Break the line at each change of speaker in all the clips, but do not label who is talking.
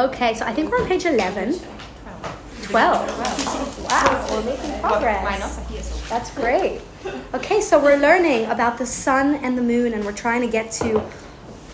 Okay, so I think we're on page 11. 12. Wow, we're making progress. That's great. Okay, so we're learning about the sun and the moon, and we're trying to get to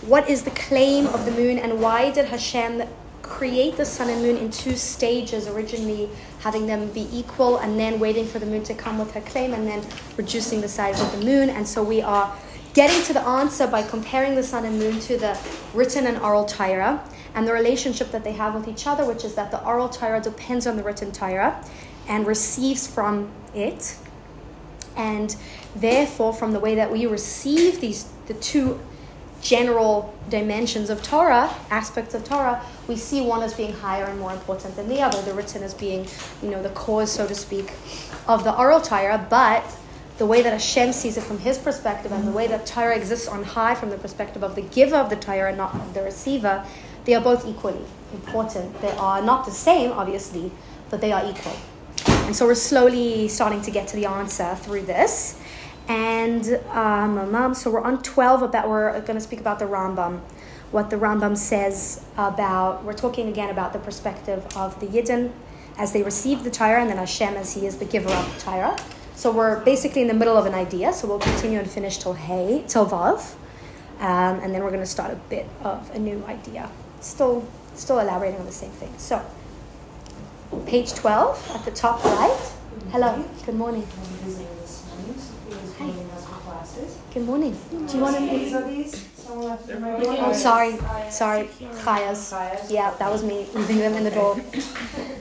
what is the claim of the moon and why did Hashem create the sun and moon in two stages, originally having them be equal and then waiting for the moon to come with her claim and then reducing the size of the moon. And so we are getting to the answer by comparing the sun and moon to the written and oral Torah and the relationship that they have with each other, which is that the oral Torah depends on the written Torah and receives from it. And therefore, from the way that we receive these, the two general dimensions of Torah, aspects of Torah, we see one as being higher and more important than the other, the written as being, you know, the cause, so to speak, of the oral Torah, but the way that Hashem sees it from his perspective and the way that Torah exists on high from the perspective of the giver of the Torah and not the receiver, they are both equally important. They are not the same, obviously, but they are equal. And so we're slowly starting to get to the answer through this. And um, so we're on 12 about, we're going to speak about the Rambam, what the Rambam says about, we're talking again about the perspective of the Yidden as they receive the Torah and then Hashem as he is the giver of the Torah. So we're basically in the middle of an idea, so we'll continue and finish till Hey, till Vav. Um, and then we're going to start a bit of a new idea. Still, still elaborating on the same thing. So, page 12 at the top right. Hello, good morning. Good morning. Do you want to? Make these? Oh, sorry, sorry, Chayas. Yeah, that was me leaving them in the door.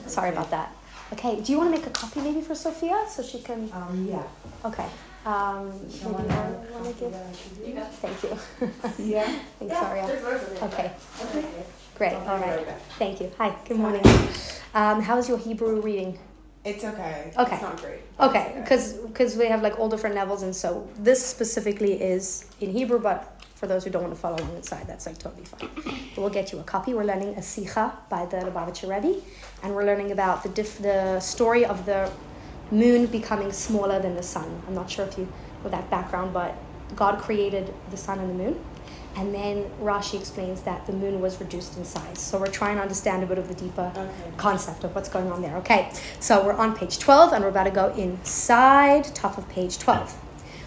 sorry about that. Okay, do you want to make a copy maybe for Sophia so she can?
Um, yeah.
Okay. Um, want to give? Thank you.
Yeah.
Thanks, Saria. Okay.
Okay.
Great. All
right.
Thank you. Hi. Good morning. Um, how's your Hebrew reading?
It's okay.
Okay.
It's not great.
Okay, because we have like all different levels, and so this specifically is in Hebrew, but for those who don't want to follow along inside, that's like totally fine. But we'll get you a copy. We're learning a Sicha by the Lubavitcher Rebbe, and we're learning about the diff- the story of the moon becoming smaller than the sun. I'm not sure if you with that background, but God created the sun and the moon. And then Rashi explains that the moon was reduced in size. So we're trying to understand a bit of the deeper
okay.
concept of what's going on there. Okay, so we're on page 12 and we're about to go inside top of page 12.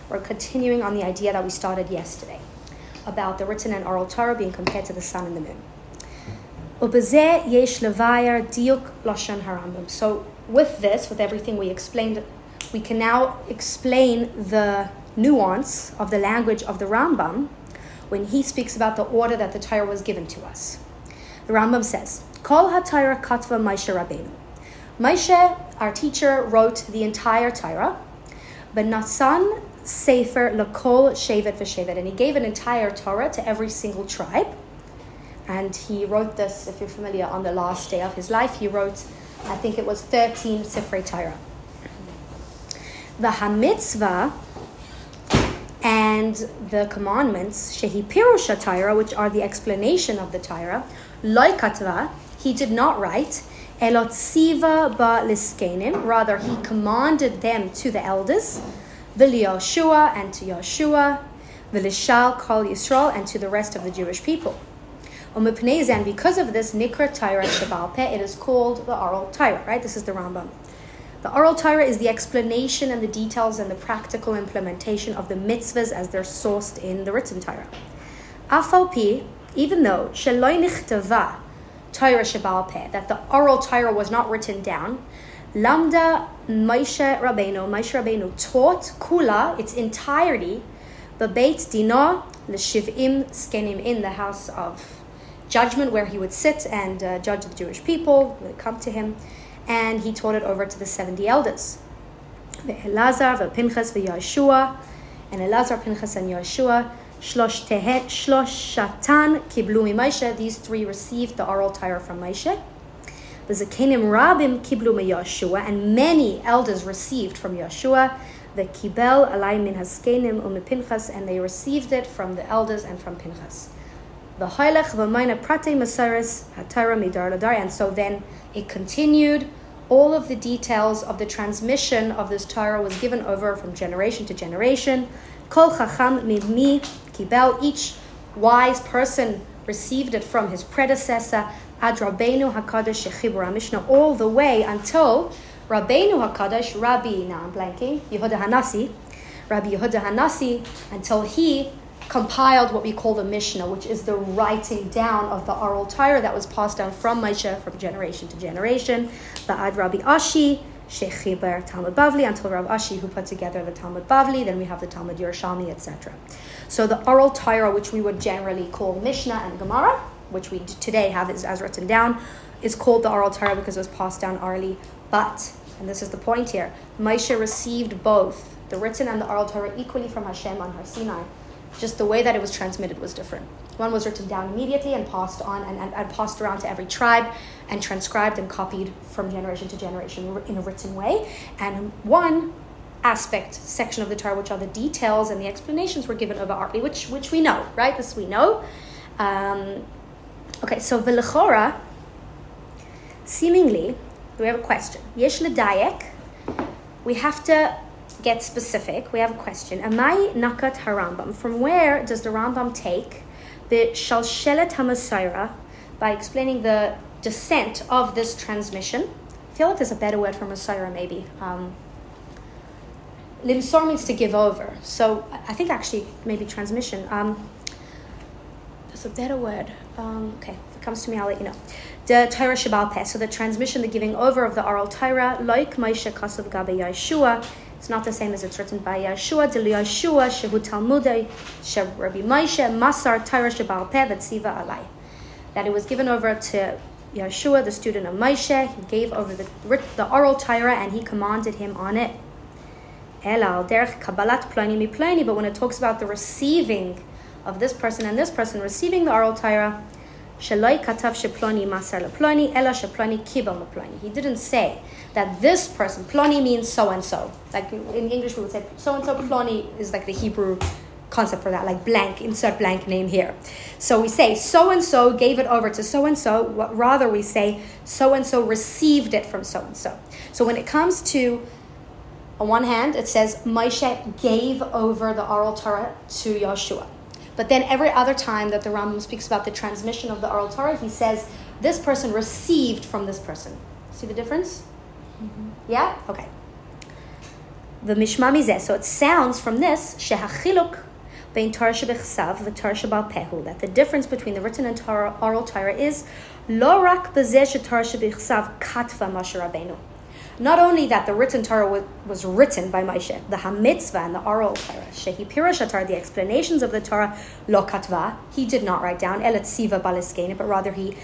We're continuing on the idea that we started yesterday about the written and oral Torah being compared to the sun and the moon. So with this, with everything we explained, we can now explain the nuance of the language of the Rambam when he speaks about the order that the Torah was given to us. The Rambam says, Kol HaTorah Katva Moshe Rabbeinu. Moshe, our teacher, wrote the entire Torah, but Nasan Sefer Lakol Shevet V'Shevet, and he gave an entire Torah to every single tribe. And he wrote this, if you're familiar, on the last day of his life. He wrote, I think it was 13 Sifrei Torah. The Hamitzvah and the commandments, Shehi Pirusha Torah, which are the explanation of the Torah, Loi Katva, he did not write, Elot Siva ba Liskenim, rather he commanded them to the elders, V'Lioshua and to Yoshua, V'Lishal Kol Yisrael and to the rest of the Jewish people. Umipnei and because of this, Nikra Torah Shabalpeh, it is called the oral Torah, right? This is the Rambam. The oral Torah is the explanation and the details and the practical implementation of the mitzvahs as they're sourced in the written Torah. Afal even though sheloi nichtava Torah Shabalpe, that the oral Torah was not written down, Lamda Moshe Rabbeinu, Moshe Rabbeinu taught Kula, its entirety, the Beit Dino l'shivim skenim in the house of judgment where he would sit and uh, judge the Jewish people would come to him, and he taught it over to the 70 elders. The Elazar, Pinchas, Yeshua, and Elazar, Pinchas, and Yeshua, Shlosh Tehet, Shlosh Shatan, Kiblu Moshe. These three received the oral Torah from Moshe. The Zakenim Rabim Kiblu Yeshua, and many elders received from Yeshua. The Kibel Alai Min Haskenim Umi Pinchas, and they received it from the elders and from Pinchas. And so then it continued. All of the details of the transmission of this Torah was given over from generation to generation. Kol Chacham Mimi Kibel, each wise person received it from his predecessor. ad Rabbeinu Hakadosh shechibur Mishnah all the way until Rabbeinu Hakadosh, Rabbi, now I'm blanking, Yehuda Hanasi, Rabbi Yehuda Hanasi, until he compiled what we call the Mishnah, which is the writing down of the oral Torah that was passed down from Moshe from generation to generation. Ba'ad Rabbi Ashi, Sheikh Shechiber Talmud Bavli, until Rabbi Ashi who put together the Talmud Bavli, then we have the Talmud Yerushalmi, etc. So the oral Torah, which we would generally call Mishnah and Gemara, which we today have as, as written down, is called the oral Torah because it was passed down orally. But, and this is the point here, Moshe received both the written and the oral Torah equally from Hashem on Har Sinai. Just the way that it was transmitted was different. One was written down immediately and passed on and, and, and passed around to every tribe and transcribed and copied from generation to generation in a written way. And one aspect, section of the Torah, which are the details and the explanations were given over orally, which which we know, right? This we know. Um, okay, so Vilachora, seemingly, we have a question. Yesh Ledayek, we have to get specific, we have a question. Amai nakat harambam. From where does the Rambam take the shalshelet hamasaira by explaining the descent of this transmission? I feel like there's a better word for mesirah, maybe. Um, limsor means to give over. So I think actually maybe transmission. Um, there's a better word. Um, okay, if it comes to me, I'll let you know. The Torah Shabbal. So the transmission, the giving over of the oral Torah, like Moshe Kasav Gabe Yeshua. It's not the same as it's written by Yeshua, Dili Yeshua, Shehu Talmudai, Rabbi Moshe, Masar, Torah Shabbal Peh, Vatziva Alai. That it was given over to Yeshua, the student of Moshe. He gave over the, the oral Torah and he commanded him on it. Elal, derech kabbalat mi ploni, but when it talks about the receiving of this person and this person receiving the oral Torah, shaloi katav sheploni leploni, ela sheploni kibel. He didn't say that this person, ploni means so and so. Like in English, we would say so and so. Ploni is like the Hebrew concept for that, like blank, insert blank name here. So we say so and so gave it over to so and so. Rather, we say so and so received it from so and so. So when it comes to on one hand, it says Moshe gave over the oral Torah to Yeshua. But then every other time that the Rambam speaks about the transmission of the oral Torah, he says this person received from this person. See the difference? Mm-hmm. Yeah? Okay. The Mishma Mizeh. So it sounds from this, Shehachiluk bein Torah shebechsav v'Torah shebal pehu, that the difference between the written and Torah, oral Torah is lo rak shebechsav katva Moshe Rabbeinu not only that the written Torah was, was written by Moshe, the Hamitzvah and the oral Torah, Shehi Pirashatar, the explanations of the Torah, Lo Katva, he did not write down, El Tziva Baliskene, but rather he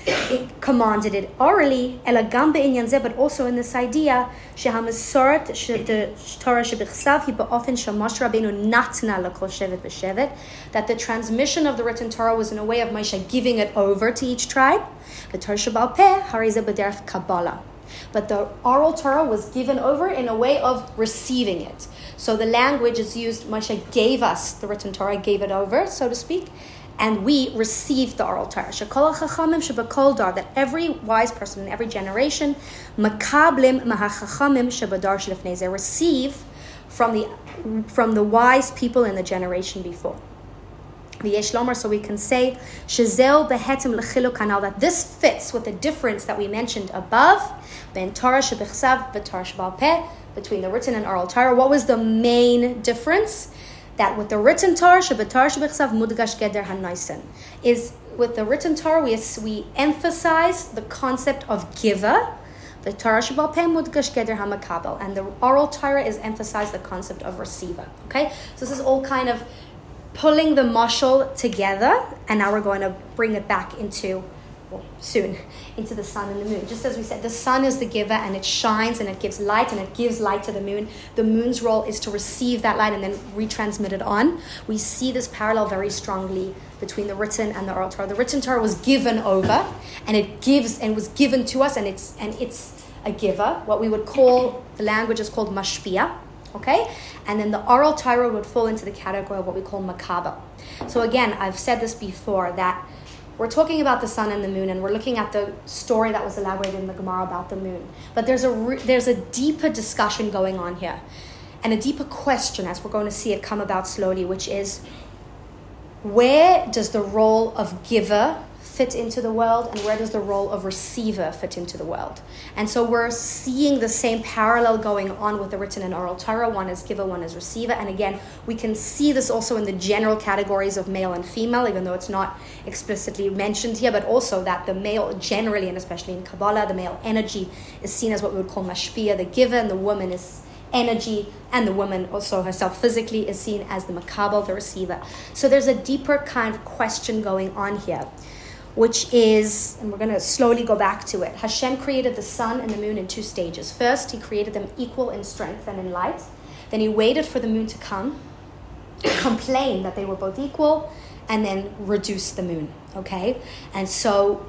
commanded it orally, El Agambe Inyan but also in this idea, Shehamasorat, the Torah Shebichsav, he often Shamash Rabbeinu Natna Lakol Shevet B'Shevet, that the transmission of the written Torah was in a way of Moshe giving it over to each tribe. The Torah Shabal Peh, Harize B'derech Kabbalah but the oral Torah was given over in a way of receiving it. So the language is used, Moshe gave us the written Torah, gave it over, so to speak, and we received the oral Torah. That every wise person in every generation, makablim mahachachamim shabadar receive from the from the wise people in the generation before Yeshlomar, so we can say Shazel behetim lechilu kanal that this fits with the difference that we mentioned above ben Torah shebichsav b'Torah shebal peh between the written and oral Torah. What was the main difference? That with the written Torah shebetorah shebichsav mudgash geder hanaisen is with the written Torah we we emphasize the concept of giver. The Torah Shabal Peh Mudgash Geder Hamakabel, and the oral Torah is emphasized the concept of receiver. Okay, so this is all kind of pulling the mashal together, and now we're going to bring it back into well, soon into the sun and the moon. Just as we said, the sun is the giver and it shines and it gives light and it gives light to the moon. The moon's role is to receive that light and then retransmit it on. We see this parallel very strongly between the written and the oral Torah. The written Torah was given over and it gives and was given to us and it's and it's a giver. What we would call the language is called mashpia okay? And then the oral Torah would fall into the category of what we call makabel. So again, I've said this before that we're talking about the sun and the moon, and we're looking at the story that was elaborated in the Gemara about the moon. But there's a re- there's a deeper discussion going on here, and a deeper question as we're going to see it come about slowly, which is where does the role of giver fit into the world and where does the role of receiver fit into the world. And so we're seeing the same parallel going on with the written and oral Torah. One is giver, one is receiver. And again, we can see this also in the general categories of male and female, even though it's not explicitly mentioned here, but also that the male generally, and especially in Kabbalah, the male energy is seen as what we would call mashpia, the giver, and the woman is energy, and the woman also herself physically is seen as the makabel, the receiver. So there's a deeper kind of question going on here, which is, and we're going to slowly go back to it. Hashem created the sun and the moon in two stages. First, he created them equal in strength and in light. Then he waited for the moon to come, complain that they were both equal, and then reduce the moon. Okay? And so,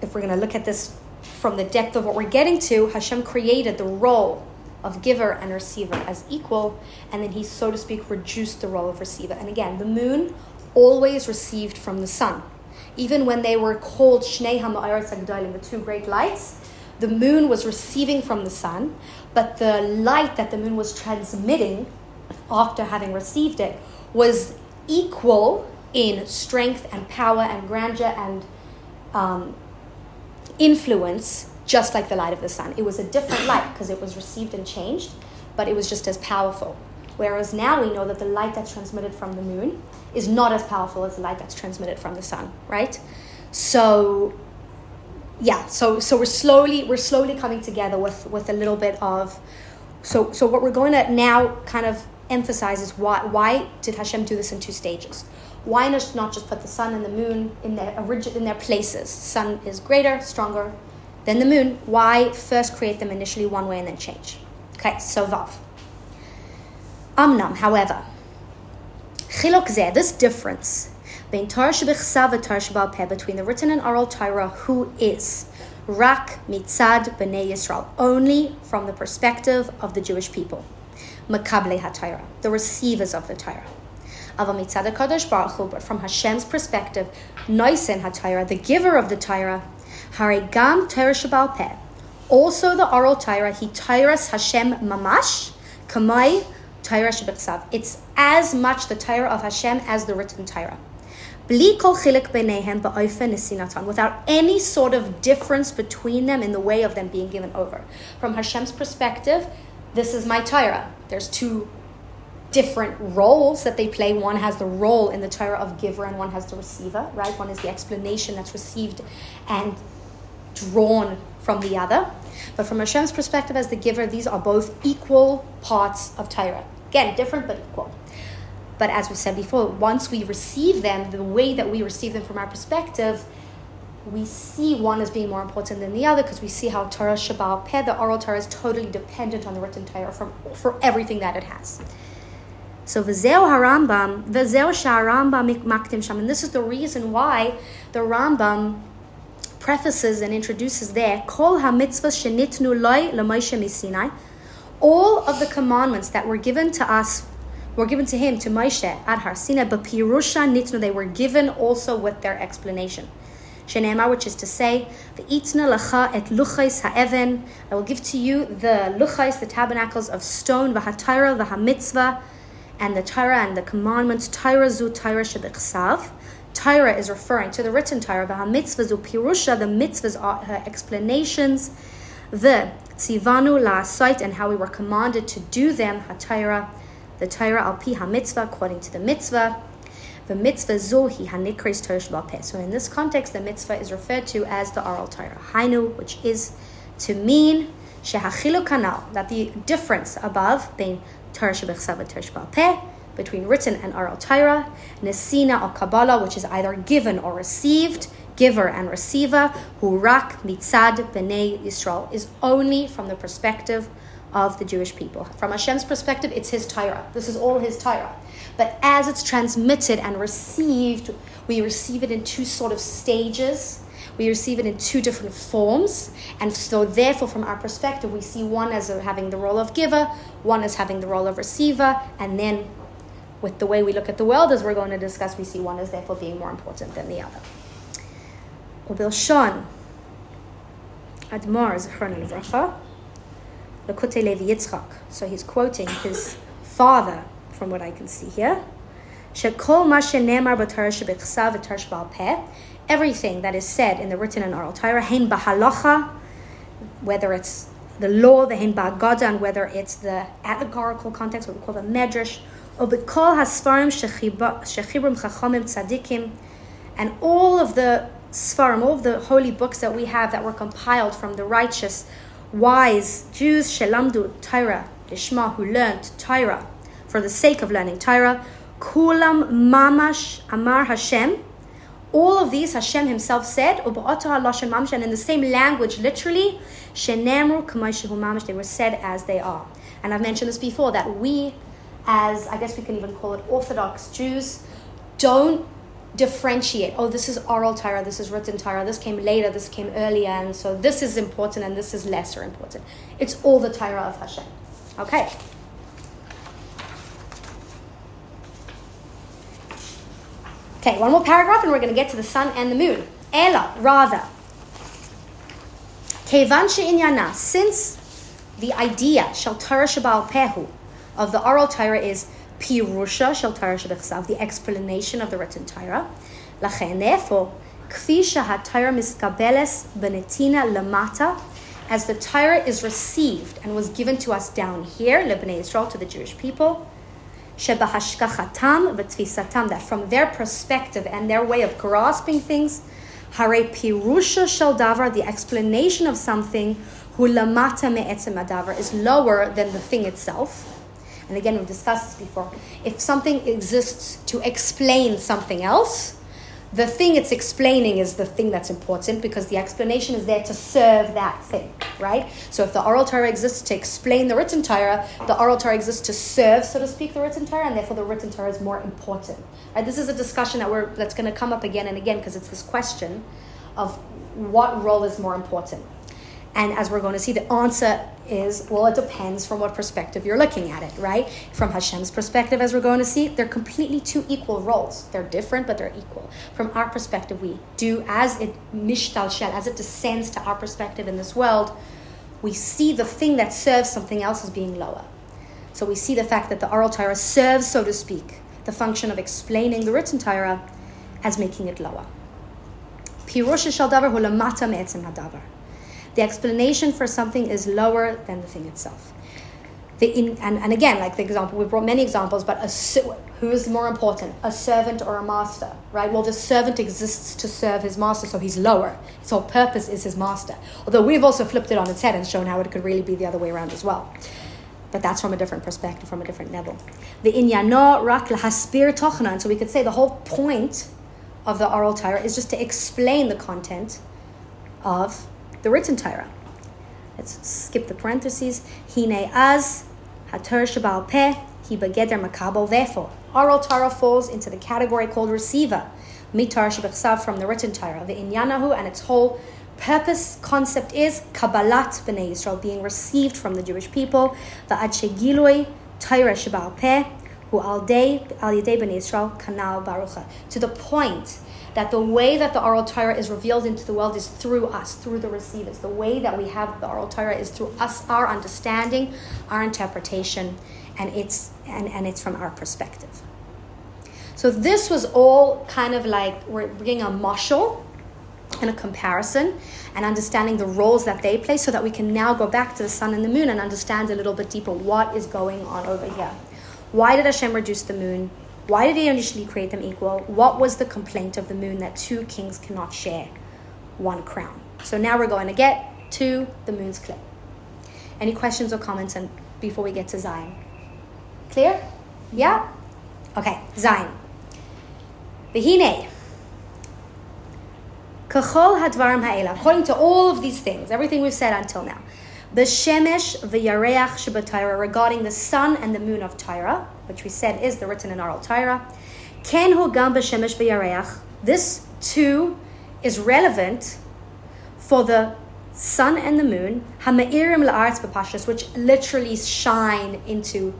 if we're going to look at this from the depth of what we're getting to, Hashem created the role of giver and receiver as equal, and then he, so to speak, reduced the role of receiver. And again, the moon always received from the sun. Even when they were called Shnei HaMa'aretz HaGdolim, the two great lights, the moon was receiving from the sun, but the light that the moon was transmitting after having received it was equal in strength and power and grandeur and um, influence just like the light of the sun. It was a different light because it was received and changed, but it was just as powerful. Whereas now we know that the light that's transmitted from the moon is not as powerful as the light that's transmitted from the sun, right? So yeah, so so we're slowly we're slowly coming together with with a little bit of so so what we're going to now kind of emphasize is why why did Hashem do this in two stages? Why not just put the sun and the moon in their origin in their places? Sun is greater, stronger, than the moon, why first create them initially one way and then change? Okay, so Vav. Amnam, however, chilok zeh, this difference between the written and oral Torah, who is rak mitzad b'nei Yisrael, only from the perspective of the Jewish people, makable ha the receivers of the Torah. Ava mitzad Baruch Hu, but from Hashem's perspective, noisen ha the giver of the Torah, Harigam Torah Shabbal Peh. Also the oral Torah, he Torahs Hashem Mamash, Kamai It's as much the Torah of Hashem as the written Torah. Without any sort of difference between them in the way of them being given over. From Hashem's perspective, this is my Torah. There's two different roles that they play. One has the role in the Torah of giver, and one has the receiver, right? One is the explanation that's received and drawn from the other. But from Hashem's perspective as the giver, these are both equal parts of Torah. Again, different but equal. But as we said before, once we receive them, the way that we receive them from our perspective, we see one as being more important than the other because we see how Torah Shabbal Peh, the oral Torah, is totally dependent on the written Torah from, for everything that it has. So v'zeu harambam, v'zeu sha'arambam maktim sham. And this is the reason why the Rambam prefaces and introduces there kol ha-mitzvah shenitnu l'Moshe misinai. All of the commandments that were given to us were given to him, to Moshe, at Har Sinai, but pirusha nitnu, they were given also with their explanation. Shenema, which is to say, the itna lacha et luchais ha'even, I will give to you the luchais, the tabernacles of stone, v'hatayra, v'hamitzvah, and the Torah and the commandments, Torah zu Torah shebichsav, Torah is referring to the written Torah, mitzvahs upirusha, the mitzvahs are her explanations, the tzivanu la'asait, and how we were commanded to do them, ha the Torah al pi ha-mitzvah, according to the mitzvah, the mitzvah zohi hanikris Torah So in this context, the mitzvah is referred to as the oral Torah, hainu, which is to mean shehachilu kanal, that the difference above being Torah shebechsav and Torah between written and oral Torah, Nesina or Kabbalah, which is either given or received, giver and receiver, Hurak mitzad b'nei Yisrael, is only from the perspective of the Jewish people. From Hashem's perspective, it's his Torah. This is all his Torah. But as it's transmitted and received, we receive it in two sort of stages. We receive it in two different forms. And so, therefore, from our perspective, we see one as having the role of giver, one as having the role of receiver, and then with the way we look at the world, as we're going to discuss, we see one as therefore being more important than the other. Admar Yitzchak. So he's quoting his father, from what I can see here. Everything that is said in the written and oral Torah, hein whether it's the law, the hein ba'agada, and whether it's the allegorical context, what we call the medrash, and all of the svarim, all of the holy books that we have that were compiled from the righteous, wise Jews, shelamdu Torah, lishma, who learned Torah for the sake of learning Torah, kulam mamash amar Hashem, all of these Hashem Himself said, and in the same language, literally, they were said as they are. And I've mentioned this before that we, as I guess we can even call it Orthodox Jews, don't differentiate. Oh, this is oral Torah, this is written Torah, this came later, this came earlier, and so this is important and this is lesser important. It's all the Torah of Hashem. Okay. Okay, one more paragraph and we're going to get to the sun and the moon. Ella, rather. Kevan she'inyana, since the idea, shel Torah shabal pehu, of the oral Torah is pirusha shel Torah shebechsav, the explanation of the written Torah. Lachen, therefore, kfi shahatayra miskabeles benetina lamata, as the Torah is received and was given to us down here, Lebnei Israel, to the Jewish people, שבהשגחתם ותפיסתם, that from their perspective and their way of grasping things, הרי פירושו של דבר, the explanation of something, הוא למטה מעצם הדבר, is lower than the thing itself. And again, we've discussed this before. If something exists to explain something else, the thing it's explaining is the thing that's important because the explanation is there to serve that thing, right? So if the oral Torah exists to explain the written Torah, the oral Torah exists to serve, so to speak, the written Torah, and therefore the written Torah is more important. Right? This is a discussion that we're that's going to come up again and again because it's this question of what role is more important. And as we're going to see, the answer is well, it depends from what perspective you're looking at it, right? From Hashem's perspective, as we're going to see, they're completely two equal roles. They're different, but they're equal. From our perspective, we do as it mishtal shel, as it descends to our perspective in this world, we see the thing that serves something else as being lower. So we see the fact that the oral Torah serves, so to speak, the function of explaining the written Torah as making it lower. Pirush shel davar hu lamata me'etzem hadavar the explanation for something is lower than the thing itself. The in, and, and again, like the example, we brought many examples, but a, who is more important, a servant or a master, right? Well, the servant exists to serve his master, so he's lower. His whole purpose is his master. Although we've also flipped it on its head and shown how it could really be the other way around as well. But that's from a different perspective, from a different level. The inyano rak lahaspir so we could say the whole point of the oral Torah is just to explain the content of the written Torah. Let's skip the parentheses. Hine az hater shabal peh hi begeder makabel. Therefore, oral Torah falls into the category called receiver. Mitar shebechsav from the written Torah. The inyanahu and its whole purpose concept is kabbalat b'nei Yisrael, being received from the Jewish people. The adshegiloi Torah shabal peh hu al day b'nei Yisrael kanal barucha. To the point that the way that the oral Torah is revealed into the world is through us, through the receivers. The way that we have the oral Torah is through us, our understanding, our interpretation, and it's and, and it's from our perspective. So this was all kind of like we're bringing a mashal and a comparison and understanding the roles that they play so that we can now go back to the sun and the moon and understand a little bit deeper what is going on over here. Why did Hashem reduce the moon? Why did he initially create them equal? What was the complaint of the moon that two kings cannot share one crown? So now we're going to get to the moon's clip. Any questions or comments and before we get to Zayin? Clear? Yeah? Okay, Zayin. Vihine. Kachol hadvarim ha'ela. According to all of these things, everything we've said until now, the shemesh v'yareach shabatayra regarding the sun and the moon of Torah, which we said is the written in oral Torah. Ken hu gam b'shemesh v'yareach. This too is relevant for the sun and the moon, hama'irim la'aretz b'pashas, which literally shine into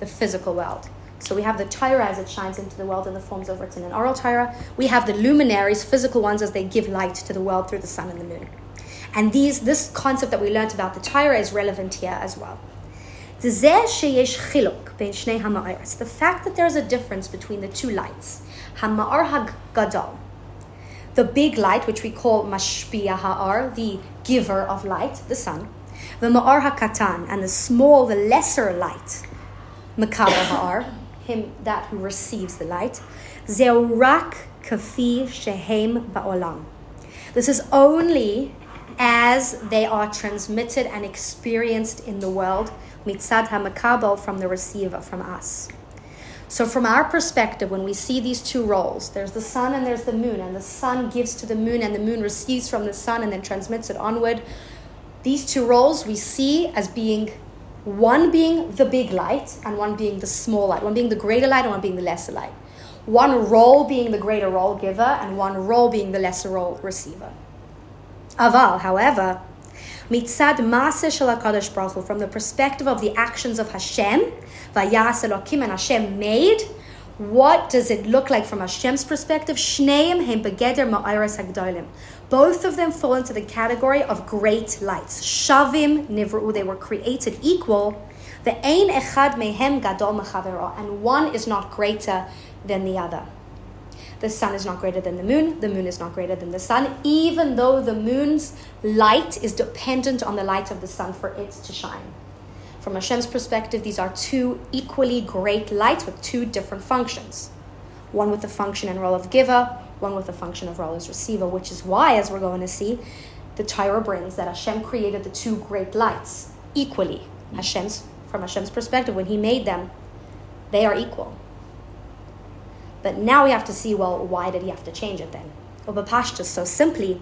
the physical world. So we have the Torah as it shines into the world in the forms of written and oral Torah. We have the luminaries, physical ones, as they give light to the world through the sun and the moon. And these, this concept that we learned about the Torah is relevant here as well. The fact that there's a difference between the two lights, the big light, which we call Mashpia Ha'ar, the giver of light, the sun, the Ma'ar HaKatan, and the small, the lesser light, Makaber Ha'ar, him that who receives the light, Zeurak Kafi Shehem Ba'olam. This is only as they are transmitted and experienced in the world, mitzad hamakabel from the receiver, from us. So, from our perspective, when we see these two roles, there's the sun and there's the moon, and the sun gives to the moon, and the moon receives from the sun and then transmits it onward. These two roles we see as being one being the big light and one being the small light, one being the greater light and one being the lesser light. One role being the greater role giver and one role being the lesser role receiver. Aval, however, mitzad maase shel HaKadosh Baruch from the perspective of the actions of Hashem, Vayas Elokim, and Hashem made. What does it look like from Hashem's perspective? Shneim hem begeder ma'iras hagdolim. Both of them fall into the category of great lights. Shavim nivru, they were created equal. The ein echad mehem gadol mechavero, and one is not greater than the other. The sun is not greater than the moon, the moon is not greater than the sun, even though the moon's light is dependent on the light of the sun for it to shine. From Hashem's perspective, these are two equally great lights with two different functions. One with the function and role of giver, one with the function of role as receiver, which is why, as we're going to see, the Torah brings that Hashem created the two great lights equally. Hashem's from Hashem's perspective, when He made them, they are equal. But now we have to see, well, why did He have to change it then? Ubapashta, so simply,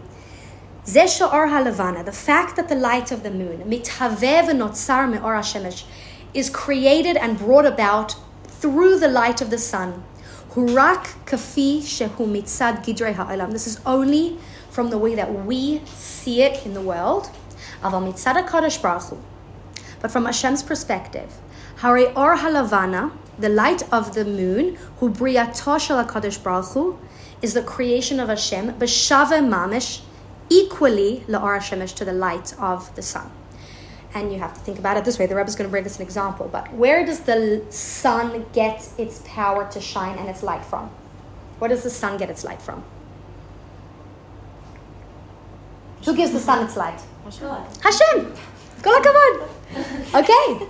Zesha or halavana, the fact that the light of the moon, mithavev notzar me'or hashemesh, is created and brought about through the light of the sun. Hurak kafi shehu mitzad gidrei ha'olam. This is only from the way that we see it in the world. Aval mitzad HaKadosh Baruch But from Hashem's perspective, Hari or halavana, the light of the moon, hu briyato shel HaKadosh Baruch Hu, is the creation of Hashem, b'shave mamish, equally la'or Hashemesh to the light of the sun. And you have to think about it this way. The Rebbe is going to bring us an example. But where does the sun get its power to shine and its light from? Where does the sun get its light from? Who gives the sun its light? Hashem. Kol hakavod. Okay.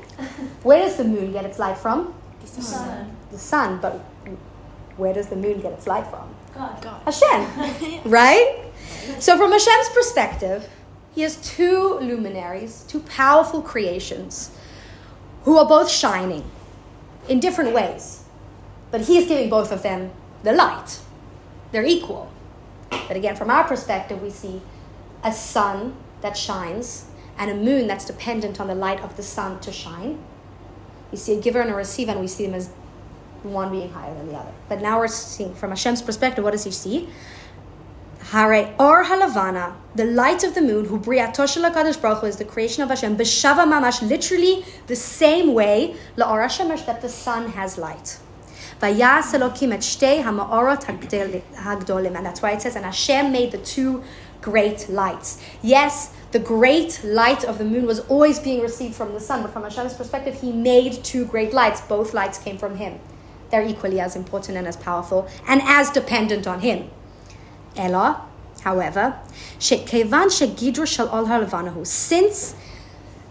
Where does the moon get its light from?
The sun.
The sun. But where does the moon get its light from?
God. God.
Hashem. Right? So, from Hashem's perspective, he has two luminaries, two powerful creations, who are both shining in different ways. But he is giving both of them the light. They're equal. But again, from our perspective, we see a sun that shines and a moon that's dependent on the light of the sun to shine. We see a giver and a receiver, and we see them as one being higher than the other. But now we're seeing from Hashem's perspective, what does he see? Hare or halavana, the light of the moon, who briato shel HaKadosh Baruch Hu is the creation of Hashem, b'shava mamash, literally the same way, la'or Hashemesh, that the sun has light. Et shtei ha'ma'orot hagdolim, and that's why it says, and Hashem made the two great lights. Yes, the great light of the moon was always being received from the sun, but from Hashem's perspective, He made two great lights. Both lights came from Him. They're equally as important and as powerful and as dependent on Him. Ella, however, ol since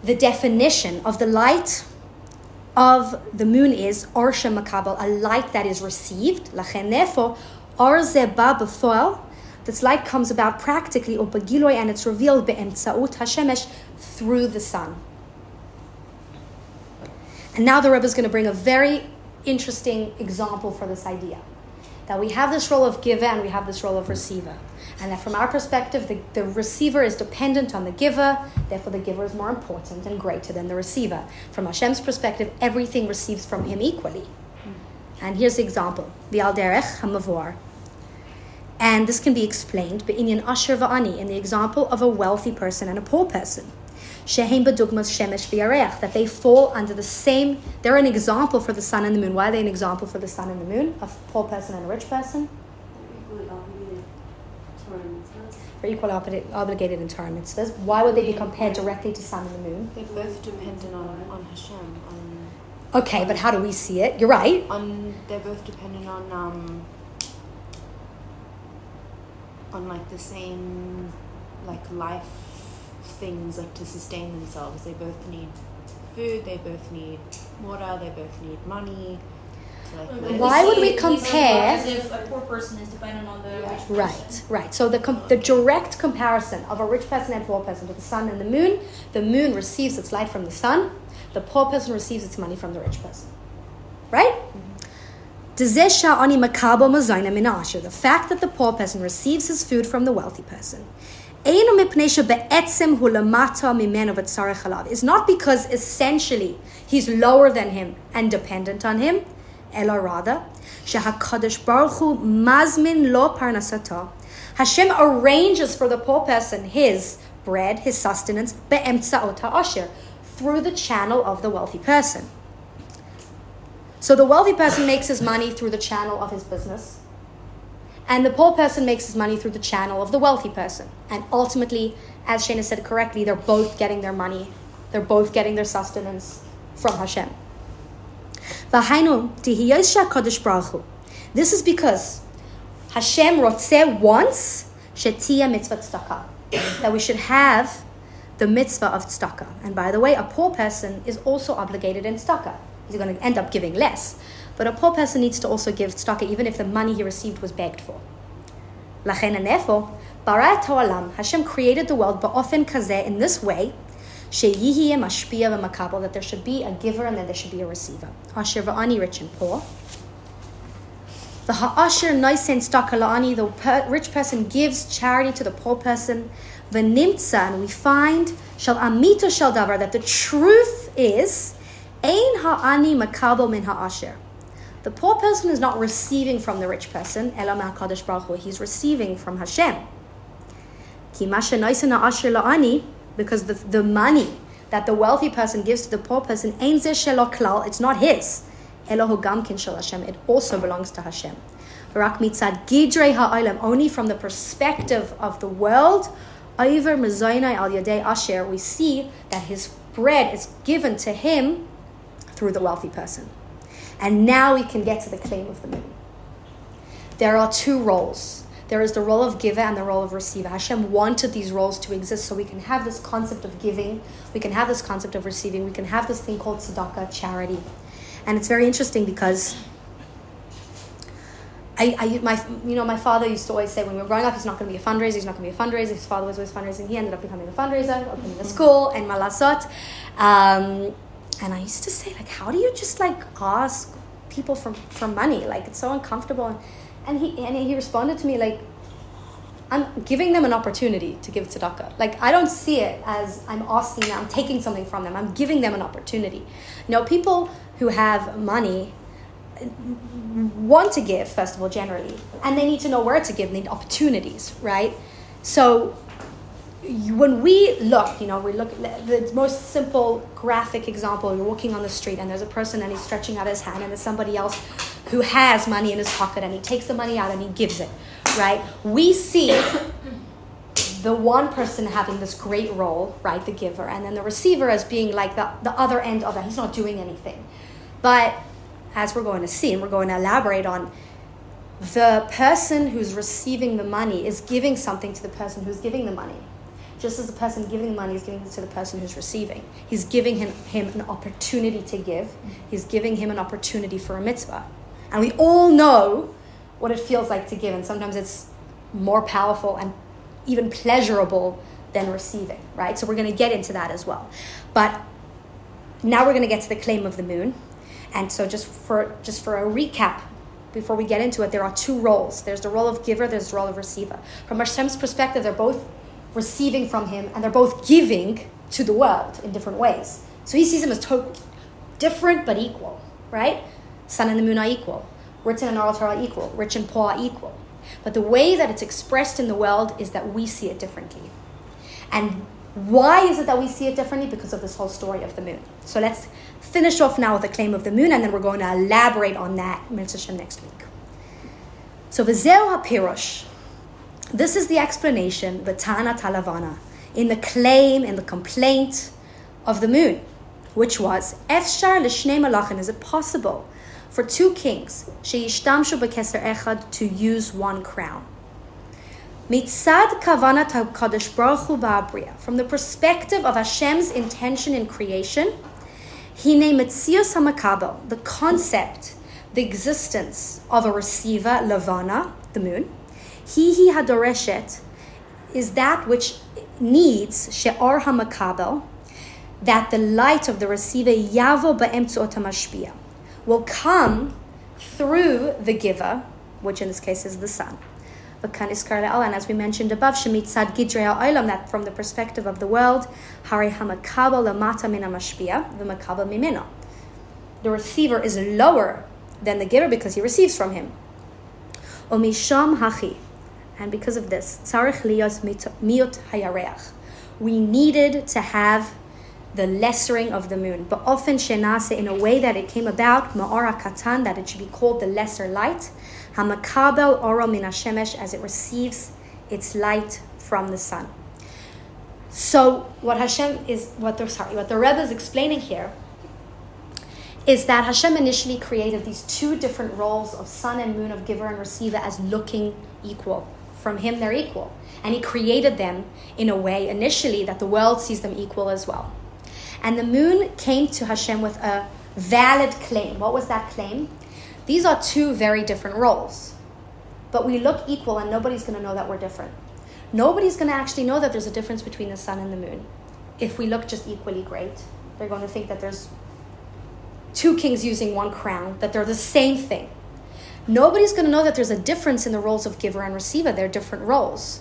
the definition of the light of the moon is or makabel, a light that is received, therefore, or zeba b'foel, this light comes about practically, or begiloi, and it's revealed be'emtsaut hashemesh through the sun. And now the Rebbe is going to bring a very interesting example for this idea that we have this role of giver and we have this role of receiver. And that from our perspective, the, the receiver is dependent on the giver, therefore the giver is more important and greater than the receiver. From Hashem's perspective, everything receives from him equally. And here's the example the Alderech HaMavor. And this can be explained in Asher Va'ani, in the example of a wealthy person and a poor person. Shehem Badugmas Shemesh V'Yareach, that they fall under the same, they're an example for the sun and the moon. Why are they an example for the sun and the moon? A poor person and a rich person? For equal obligated in Torah mitzvahs. Why would they be compared directly to sun and the moon?
They're both dependent on, on Hashem. On,
Okay, but how do we see it? You're right.
on they're both dependent on um on like the same like life things like to sustain themselves. They both need food. They both need water. They both need money. Like.
Why would we
see it- see it
compare-
As if a poor person is dependent on the rich person.
Right, right. So the, com- the direct comparison of a rich person and poor person to the sun and the moon, the moon receives its light from the sun, the poor person receives its money from the rich person. the fact that the poor person receives his food from the wealthy person, אינו מפני שבעצם הוא למטה ממנו וצריך עליו, is not because essentially he's lower than him and dependent on him, אלא rather, שהקדוש ברוך הוא מזמין לו פרנסתו. Hashem arranges for the poor person his bread, his sustenance, באמצעות העשיר, through the channel of the wealthy person. So the wealthy person makes his money through the channel of his business, and the poor person makes his money through the channel of the wealthy person. And ultimately, as Shana said correctly, they're both getting their money, they're both getting their sustenance from Hashem. This is because Hashem rotze wants shetia mitzvah tzedakah, that we should have the mitzvah of tzedakah. And by the way, a poor person is also obligated in tzedakah he's going to end up giving less. But a poor person needs to also give tzedakah even if the money he received was begged for. Lachen and therefore, bara ha'olam, Hashem created the world but often kazeh in this way, sheyihiye mashpia v'makabel, that there should be a giver and that there should be a receiver. Asher v'ani, rich and poor. The ha'asher noisen stakalani, the rich person gives charity to the poor person. the and we find, shall amito shall davar, that the truth is, ein ha'ani makabo min ha'asher. The poor person is not receiving from the rich person, ela ma'akadosh baruch hu, he's receiving from Hashem. Ki ha'asher la'ani, because the, the money that the wealthy person gives to the poor person, ein zeh klal, it's not his. Elohu gamkin shel Hashem. It also belongs to Hashem. Rak mitzad gidrei ha'olam. Only from the perspective of the world, over mezaynai al yadei asher, we see that his bread is given to him through the wealthy person. And now we can get to the claim of the moon. There are two roles. There is the role of giver and the role of receiver. Hashem wanted these roles to exist so we can have this concept of giving, we can have this concept of receiving, we can have this thing called tzedakah, charity. And it's very interesting because I, I, my, you know, my father used to always say when we were growing up, he's not going to be a fundraiser, he's not going to be a fundraiser. His father was always fundraising. He ended up becoming a fundraiser, opening a school and malasot. Um, and I used to say, like, how do you just like ask people for, for money? Like, it's so uncomfortable. And he, and he responded to me like, I'm giving them an opportunity to give tzedakah. Like I don't see it as I'm asking them, I'm taking something from them. I'm giving them an opportunity. You know, people who have money want to give first of all generally, and they need to know where to give. Need opportunities, right? So when we look, you know, we look the most simple graphic example. You're walking on the street and there's a person and he's stretching out his hand, and there's somebody else who has money in his pocket and he takes the money out and he gives it, right? We see the one person having this great role, right, the giver, and then the receiver as being like the, the other end of that. He's not doing anything. But as we're going to see, and we're going to elaborate on, the person who's receiving the money is giving something to the person who's giving the money. Just as the person giving the money is giving it to the person who's receiving. He's giving him, him an opportunity to give. He's giving him an opportunity for a mitzvah. And we all know what it feels like to give, and sometimes it's more powerful and even pleasurable than receiving, right? So we're going to get into that as well. But now we're going to get to the claim of the moon. And so just for just for a recap before we get into it, there are two roles. There's the role of giver, there's the role of receiver. From Hashem's perspective, they're both receiving from him and they're both giving to the world in different ways. So he sees them as totally different but equal, right? Sun and the moon are equal. Written and Torah are equal. Rich and poor are equal. But the way that it's expressed in the world is that we see it differently. And why is it that we see it differently? Because of this whole story of the moon. So let's finish off now with the claim of the moon, and then we're going to elaborate on that Mitzvah next week. So v'zeu hapirosh. This is the explanation, Batana Talavana, in the claim, in the complaint of the moon, which was, Efshar l'shnei malachin, is it possible for two kings, sheyishtamshu b'keser echad, to use one crown? Mitzad kavanat HaKadosh Baruch Hu ba'abriya. From the perspective of Hashem's intention in creation, Hine Metzios HaMakabel, the concept, the existence of a receiver, Lavana, the moon, Hihi Hadoreshet, is that which needs She'or HaMakabel, that the light of the receiver Yavo Ba'emtzuot HaMashpia will come through the giver, which in this case is the sun. And as we mentioned above, Shemitzad Gidrei Ha'olam, that from the perspective of the world, Hari Hamakabel Lamata Mashpia, the Makabel Mimena. The receiver is lower than the giver because he receives from him. Omisham Hachi. And because of this, Tzarech Liyos Miot Hayareach. We needed to have the lessering of the moon. But often shenase in a way that it came about, ma'ora katan, that it should be called the lesser light. Hamakabel oro min hashemesh, as it receives its light from the sun. So what Hashem is, what the sorry, what the Rebbe is explaining here is that Hashem initially created these two different roles of sun and moon, of giver and receiver, as looking equal. From Him, they're equal. And He created them in a way initially that the world sees them equal as well. And the moon came to Hashem with a valid claim. What was that claim? These are two very different roles. But we look equal, and nobody's going to know that we're different. Nobody's going to actually know that there's a difference between the sun and the moon. If we look just equally great, they're going to think that there's two kings using one crown, that they're the same thing. Nobody's going to know that there's a difference in the roles of giver and receiver. They're different roles.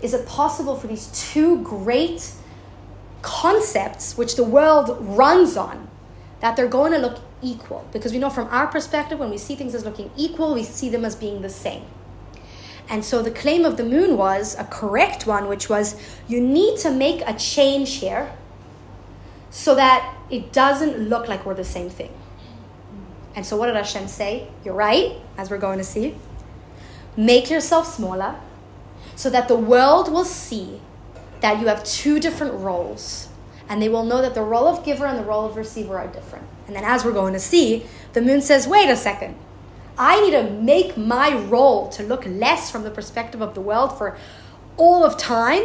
Is it possible for these two great concepts which the world runs on that they're going to look equal because we know from our perspective when we see things as looking equal we see them as being the same and so the claim of the moon was a correct one which was you need to make a change here so that it doesn't look like we're the same thing and so what did hashem say you're right as we're going to see make yourself smaller so that the world will see that you have two different roles. And they will know that the role of giver and the role of receiver are different. And then, as we're going to see, the moon says, wait a second. I need to make my role to look less from the perspective of the world for all of time,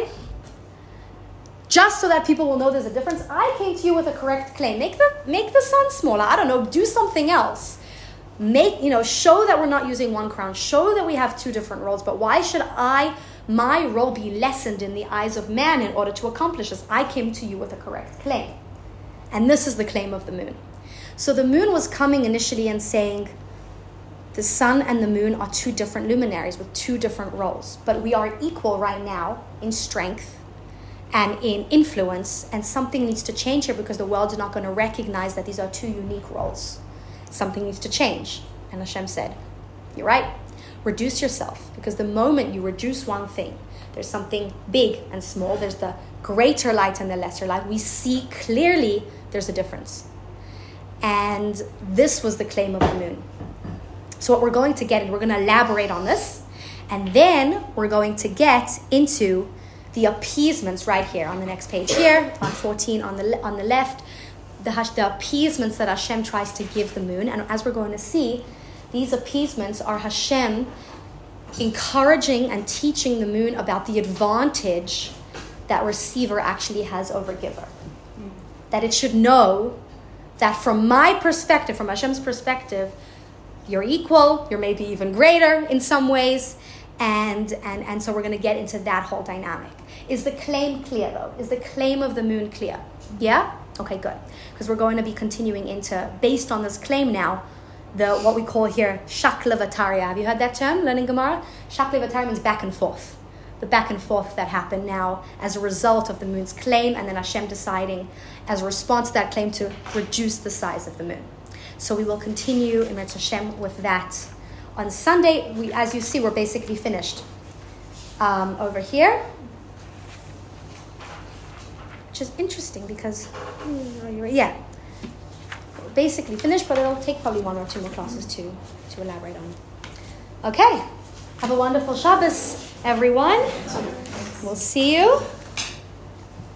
just so that people will know there's a difference. I came to you with a correct claim. Make the make the sun smaller. I don't know. Do something else. Make you know. Show that we're not using one crown. Show that we have two different roles. But why should I my role be lessened in the eyes of man in order to accomplish this. I came to you with a correct claim. And this is the claim of the moon. So the moon was coming initially and saying, the sun and the moon are two different luminaries with two different roles, but we are equal right now in strength and in influence, and something needs to change here because the world is not going to recognize that these are two unique roles. Something needs to change. And Hashem said, You're right, reduce yourself because the moment you reduce one thing, there's something big and small, there's the greater light and the lesser light. We see clearly there's a difference. And this was the claim of the moon. So, what we're going to get, and we're going to elaborate on this, and then we're going to get into the appeasements right here on the next page here, on 14 on the, on the left, the, the appeasements that Hashem tries to give the moon. And as we're going to see, these appeasements are Hashem encouraging and teaching the moon about the advantage that receiver actually has over giver. That it should know that from my perspective, from Hashem's perspective, you're equal, you're maybe even greater in some ways, and and, and so we're going to get into that whole dynamic. Is the claim clear though? Is the claim of the moon clear? Yeah? Okay, good. Because we're going to be continuing into, based on this claim now, the what we call here shaklavatariya. Have you heard that term, learning Gemara? Shaklavatariya means back and forth. The back and forth that happened now as a result of the moon's claim, and then Hashem deciding, as a response to that claim, to reduce the size of the moon. So we will continue in Hashem with that. On Sunday, we, as you see, we're basically finished. Um, over here, which is interesting because, hmm, yeah, basically finished, but it'll take probably one or two more classes to, to elaborate on. Okay, have a wonderful Shabbos, everyone. We'll see you.